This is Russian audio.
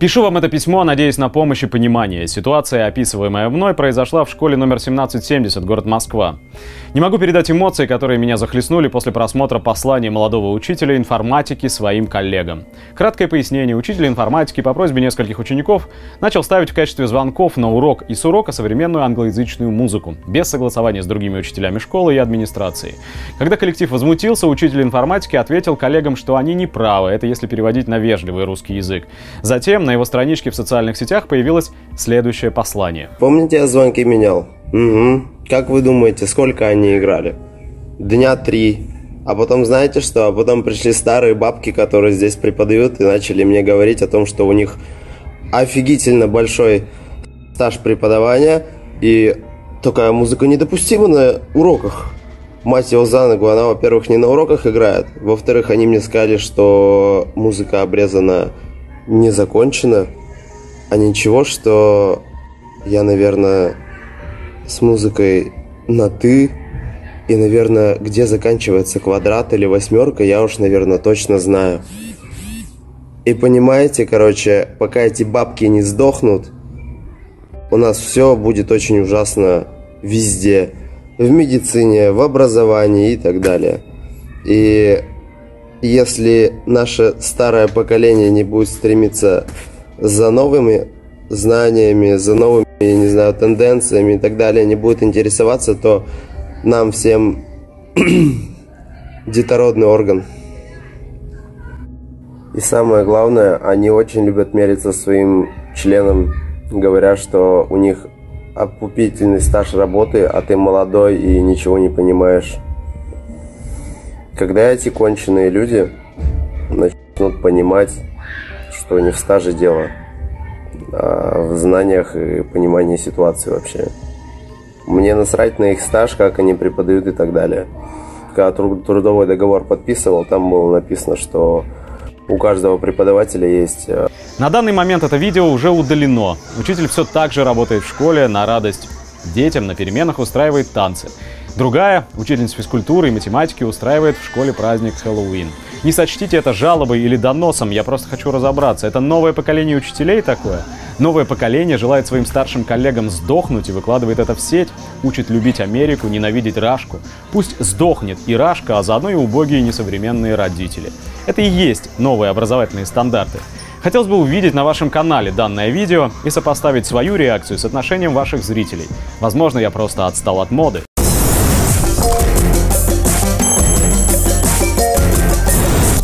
Пишу вам это письмо, надеясь на помощь и понимание. Ситуация, описываемая мной, произошла в школе номер 1770, город Москва. Не могу передать эмоции, которые меня захлестнули после просмотра послания молодого учителя информатики своим коллегам. Краткое пояснение. Учитель информатики по просьбе нескольких учеников начал ставить в качестве звонков на урок и с урока современную англоязычную музыку, без согласования с другими учителями школы и администрации. Когда коллектив возмутился, учитель информатики ответил коллегам, что они не правы, это если переводить на вежливый русский язык. Затем на его страничке в социальных сетях появилось следующее послание. Помните, я звонки менял? Угу. Как вы думаете, сколько они играли? Дня три. А потом знаете что? А потом пришли старые бабки, которые здесь преподают, и начали мне говорить о том, что у них офигительно большой стаж преподавания, и такая музыка недопустима на уроках. Мать его за ногу, она, во-первых, не на уроках играет, во-вторых, они мне сказали, что музыка обрезана не закончена, а ничего, что я, наверное, с музыкой на «ты», и, наверное, где заканчивается квадрат или восьмерка, я уж, наверное, точно знаю. И понимаете, короче, пока эти бабки не сдохнут, у нас все будет очень ужасно везде. В медицине, в образовании и так далее. И если наше старое поколение не будет стремиться за новыми знаниями, за новыми, не знаю, тенденциями и так далее, не будет интересоваться, то нам всем детородный орган. И самое главное, они очень любят мериться своим членом, говоря, что у них опупительный стаж работы, а ты молодой и ничего не понимаешь. Когда эти конченые люди начнут понимать, что не в стаже дело, а в знаниях и понимании ситуации вообще. Мне насрать на их стаж, как они преподают и так далее. Когда трудовой договор подписывал, там было написано, что у каждого преподавателя есть... Э, на данный момент это видео уже удалено. Учитель все так же работает в школе на радость детям, на переменах устраивает танцы. Другая, учительница физкультуры и математики, устраивает в школе праздник Хэллоуин. Не сочтите это жалобой или доносом, я просто хочу разобраться. Это новое поколение учителей такое? Новое поколение желает своим старшим коллегам сдохнуть и выкладывает это в сеть, учит любить Америку, ненавидеть Рашку. Пусть сдохнет и Рашка, а заодно и убогие несовременные родители. Это и есть новые образовательные стандарты. Хотелось бы увидеть на вашем канале данное видео и сопоставить свою реакцию с отношением ваших зрителей. Возможно, я просто отстал от моды.